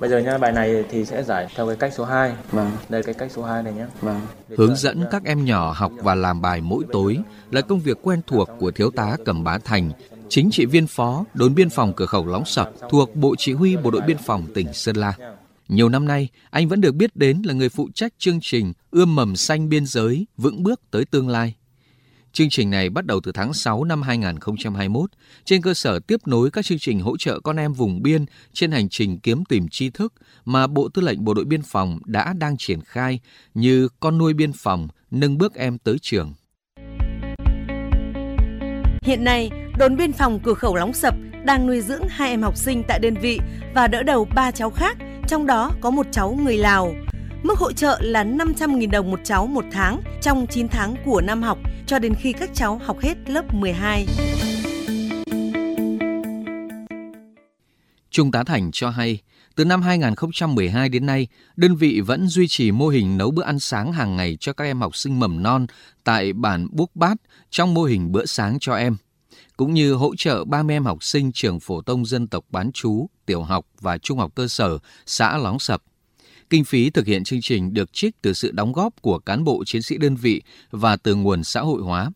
Bây giờ nhá, bài này thì sẽ giải theo cái cách số 2. Vâng. Đây cái cách số 2 này nhé. Vâng. Hướng dẫn các em nhỏ học và làm bài mỗi tối là công việc quen thuộc của thiếu tá Cẩm Bá Thành, chính trị viên phó đồn biên phòng cửa khẩu Lóng Sập thuộc Bộ Chỉ huy Bộ đội Biên phòng tỉnh Sơn La. Nhiều năm nay, anh vẫn được biết đến là người phụ trách chương trình Ươm mầm xanh biên giới vững bước tới tương lai. Chương trình này bắt đầu từ tháng 6 năm 2021 trên cơ sở tiếp nối các chương trình hỗ trợ con em vùng biên trên hành trình kiếm tìm tri thức mà Bộ Tư lệnh Bộ đội Biên phòng đã đang triển khai như con nuôi biên phòng, nâng bước em tới trường. Hiện nay, đồn biên phòng cửa khẩu Lóng Sập đang nuôi dưỡng hai em học sinh tại đơn vị và đỡ đầu ba cháu khác, trong đó có một cháu người Lào. Mức hỗ trợ là 500.000 đồng một cháu một tháng trong 9 tháng của năm học cho đến khi các cháu học hết lớp 12. Trung tá Thành cho hay, từ năm 2012 đến nay, đơn vị vẫn duy trì mô hình nấu bữa ăn sáng hàng ngày cho các em học sinh mầm non tại bản Búc Bát trong mô hình bữa sáng cho em, cũng như hỗ trợ 30 em học sinh trường phổ thông dân tộc bán chú, tiểu học và trung học cơ sở xã Lóng Sập. Kinh phí thực hiện chương trình được trích từ sự đóng góp của cán bộ chiến sĩ đơn vị và từ nguồn xã hội hóa.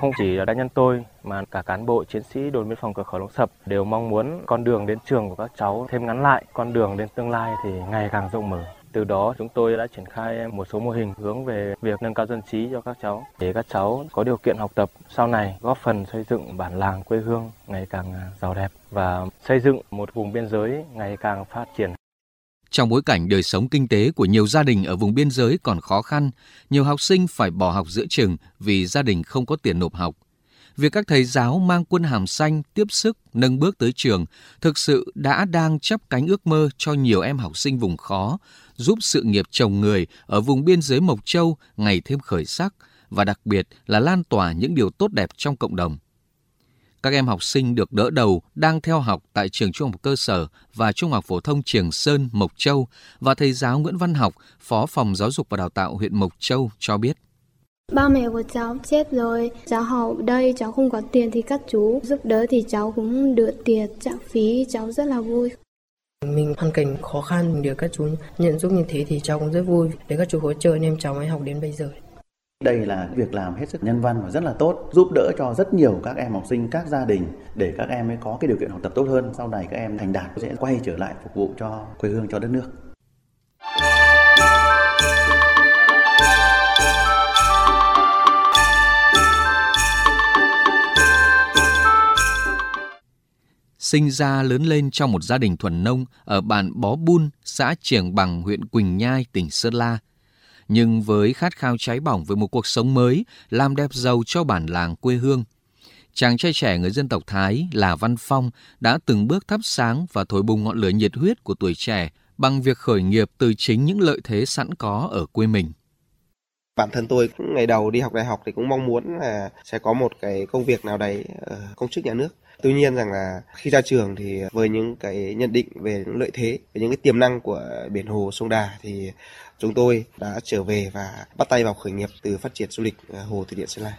Không chỉ là cá nhân tôi mà cả cán bộ chiến sĩ đồn biên phòng cửa khẩu Lóng Sập đều mong muốn con đường đến trường của các cháu thêm ngắn lại, con đường đến tương lai thì ngày càng rộng mở. Từ đó chúng tôi đã triển khai một số mô hình hướng về việc nâng cao dân trí cho các cháu để các cháu có điều kiện học tập sau này góp phần xây dựng bản làng quê hương ngày càng giàu đẹp và xây dựng một vùng biên giới ngày càng phát triển. Trong bối cảnh đời sống kinh tế của nhiều gia đình ở vùng biên giới còn khó khăn, nhiều học sinh phải bỏ học giữa trường vì gia đình không có tiền nộp học. Việc các thầy giáo mang quân hàm xanh tiếp sức nâng bước tới trường thực sự đã đang chấp cánh ước mơ cho nhiều em học sinh vùng khó, giúp sự nghiệp chồng người ở vùng biên giới Mộc Châu ngày thêm khởi sắc và đặc biệt là lan tỏa những điều tốt đẹp trong cộng đồng. Các em học sinh được đỡ đầu đang theo học tại trường trung học cơ sở và trung học phổ thông Trường Sơn, Mộc Châu và thầy giáo Nguyễn Văn Học, Phó Phòng Giáo dục và Đào tạo huyện Mộc Châu cho biết. Ba mẹ của cháu chết rồi, cháu học đây cháu không có tiền thì các chú giúp đỡ thì cháu cũng được tiền trả phí, cháu rất là vui. Mình hoàn cảnh khó khăn được các chú nhận giúp như thế thì cháu cũng rất vui để các chú hỗ trợ nên cháu mới học đến bây giờ. Đây là việc làm hết sức nhân văn và rất là tốt, giúp đỡ cho rất nhiều các em học sinh, các gia đình để các em mới có cái điều kiện học tập tốt hơn. Sau này các em thành đạt sẽ quay trở lại phục vụ cho quê hương, cho đất nước. Sinh ra lớn lên trong một gia đình thuần nông ở bản Bó Bun, xã Triềng Bằng, huyện Quỳnh Nhai, tỉnh Sơn La – nhưng với khát khao cháy bỏng với một cuộc sống mới, làm đẹp giàu cho bản làng quê hương. Chàng trai trẻ người dân tộc Thái là Văn Phong đã từng bước thắp sáng và thổi bùng ngọn lửa nhiệt huyết của tuổi trẻ bằng việc khởi nghiệp từ chính những lợi thế sẵn có ở quê mình. Bản thân tôi ngày đầu đi học đại học thì cũng mong muốn là sẽ có một cái công việc nào đấy ở công chức nhà nước. Tuy nhiên rằng là khi ra trường thì với những cái nhận định về những lợi thế, về những cái tiềm năng của biển hồ sông Đà thì chúng tôi đã trở về và bắt tay vào khởi nghiệp từ phát triển du lịch à, hồ thủy điện Sơn La.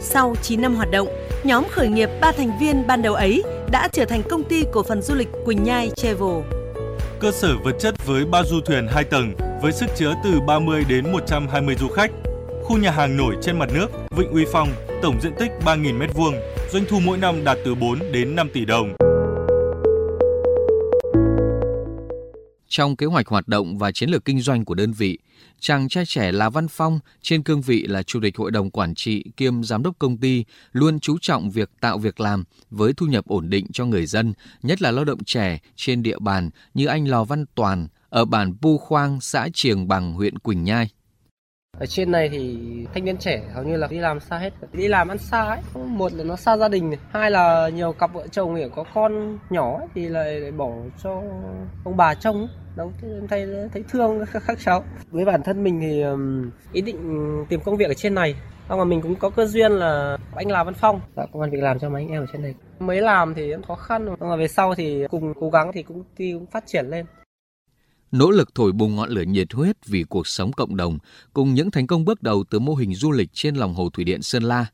Sau 9 năm hoạt động, nhóm khởi nghiệp ba thành viên ban đầu ấy đã trở thành công ty cổ phần du lịch Quỳnh Nhai Travel. Cơ sở vật chất với ba du thuyền 2 tầng với sức chứa từ 30 đến 120 du khách. Khu nhà hàng nổi trên mặt nước, Vịnh Uy Phong, tổng diện tích 3.000 m2, doanh thu mỗi năm đạt từ 4 đến 5 tỷ đồng. Trong kế hoạch hoạt động và chiến lược kinh doanh của đơn vị, chàng trai trẻ là Văn Phong trên cương vị là chủ tịch hội đồng quản trị kiêm giám đốc công ty luôn chú trọng việc tạo việc làm với thu nhập ổn định cho người dân, nhất là lao động trẻ trên địa bàn như anh Lò Văn Toàn ở bản Pu Khoang, xã Triềng Bằng, huyện Quỳnh Nhai. Ở trên này thì thanh niên trẻ hầu như là đi làm xa hết, đi làm ăn xa ấy. Một là nó xa gia đình, hai là nhiều cặp vợ chồng thì có con nhỏ ấy, thì lại bỏ cho ông bà trông. Đâu thấy thấy thương các cháu. Với bản thân mình thì ý định tìm công việc ở trên này xong mà mình cũng có cơ duyên là anh làm văn phòng, tạo dạ, công an việc làm cho mấy anh em ở trên này mới làm thì khó khăn nhưng mà về sau thì cùng cố gắng thì cũng ty cũng phát triển lên nỗ lực thổi bùng ngọn lửa nhiệt huyết vì cuộc sống cộng đồng cùng những thành công bước đầu từ mô hình du lịch trên lòng hồ thủy điện Sơn La.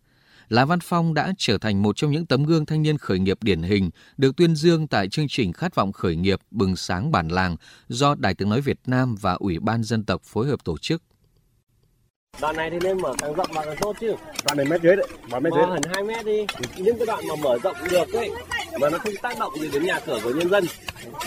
Lá Văn Phong đã trở thành một trong những tấm gương thanh niên khởi nghiệp điển hình được tuyên dương tại chương trình Khát vọng khởi nghiệp bừng sáng bản làng do Đài tiếng nói Việt Nam và Ủy ban dân tộc phối hợp tổ chức. Đoạn này thì nên mở càng rộng và càng tốt chứ. Đoạn này mét dưới đấy, mở mét dưới. hẳn 2 mét đi. Những cái đoạn mà mở rộng được ấy, mà nó không tác động gì đến nhà cửa của nhân dân,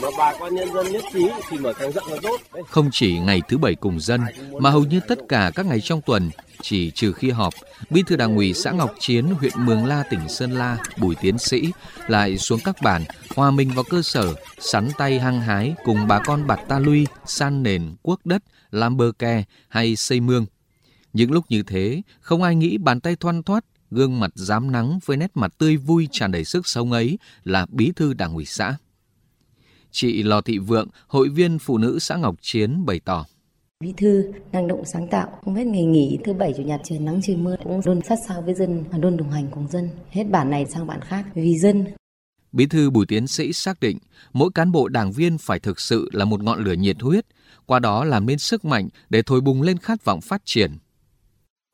mà bà con nhân dân nhất trí thì mở càng rộng càng tốt. Không chỉ ngày thứ bảy cùng dân, mà hầu như tất cả các ngày trong tuần, chỉ trừ khi họp, Bí thư Đảng ủy xã Ngọc Chiến, huyện Mường La, tỉnh Sơn La, Bùi Tiến Sĩ lại xuống các bản, hòa mình vào cơ sở, sắn tay hăng hái cùng bà con bạt ta lui, san nền, cuốc đất, làm bờ kè hay xây mương. Những lúc như thế, không ai nghĩ bàn tay thoăn thoát, gương mặt dám nắng với nét mặt tươi vui tràn đầy sức sống ấy là bí thư đảng ủy xã. Chị Lò Thị Vượng, hội viên phụ nữ xã Ngọc Chiến bày tỏ. Bí thư năng động sáng tạo, không hết ngày nghỉ thứ bảy chủ nhật trời nắng trời mưa cũng luôn sát sao với dân luôn đồng hành cùng dân. Hết bản này sang bản khác vì dân. Bí thư Bùi Tiến Sĩ xác định mỗi cán bộ đảng viên phải thực sự là một ngọn lửa nhiệt huyết, qua đó làm nên sức mạnh để thổi bùng lên khát vọng phát triển.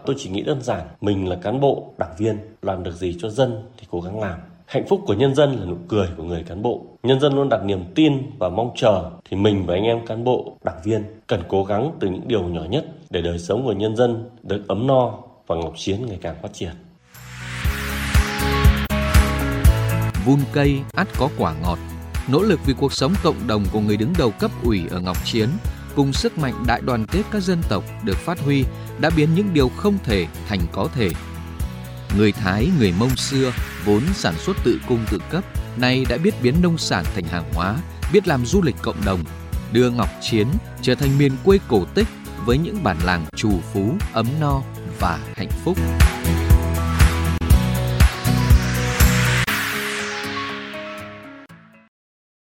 Tôi chỉ nghĩ đơn giản, mình là cán bộ, đảng viên, làm được gì cho dân thì cố gắng làm. Hạnh phúc của nhân dân là nụ cười của người cán bộ. Nhân dân luôn đặt niềm tin và mong chờ thì mình và anh em cán bộ, đảng viên cần cố gắng từ những điều nhỏ nhất để đời sống của nhân dân được ấm no và Ngọc Chiến ngày càng phát triển. Vun cây ắt có quả ngọt. Nỗ lực vì cuộc sống cộng đồng của người đứng đầu cấp ủy ở Ngọc Chiến cùng sức mạnh đại đoàn kết các dân tộc được phát huy đã biến những điều không thể thành có thể. Người Thái, người Mông xưa vốn sản xuất tự cung tự cấp, nay đã biết biến nông sản thành hàng hóa, biết làm du lịch cộng đồng, đưa Ngọc Chiến trở thành miền quê cổ tích với những bản làng trù phú, ấm no và hạnh phúc.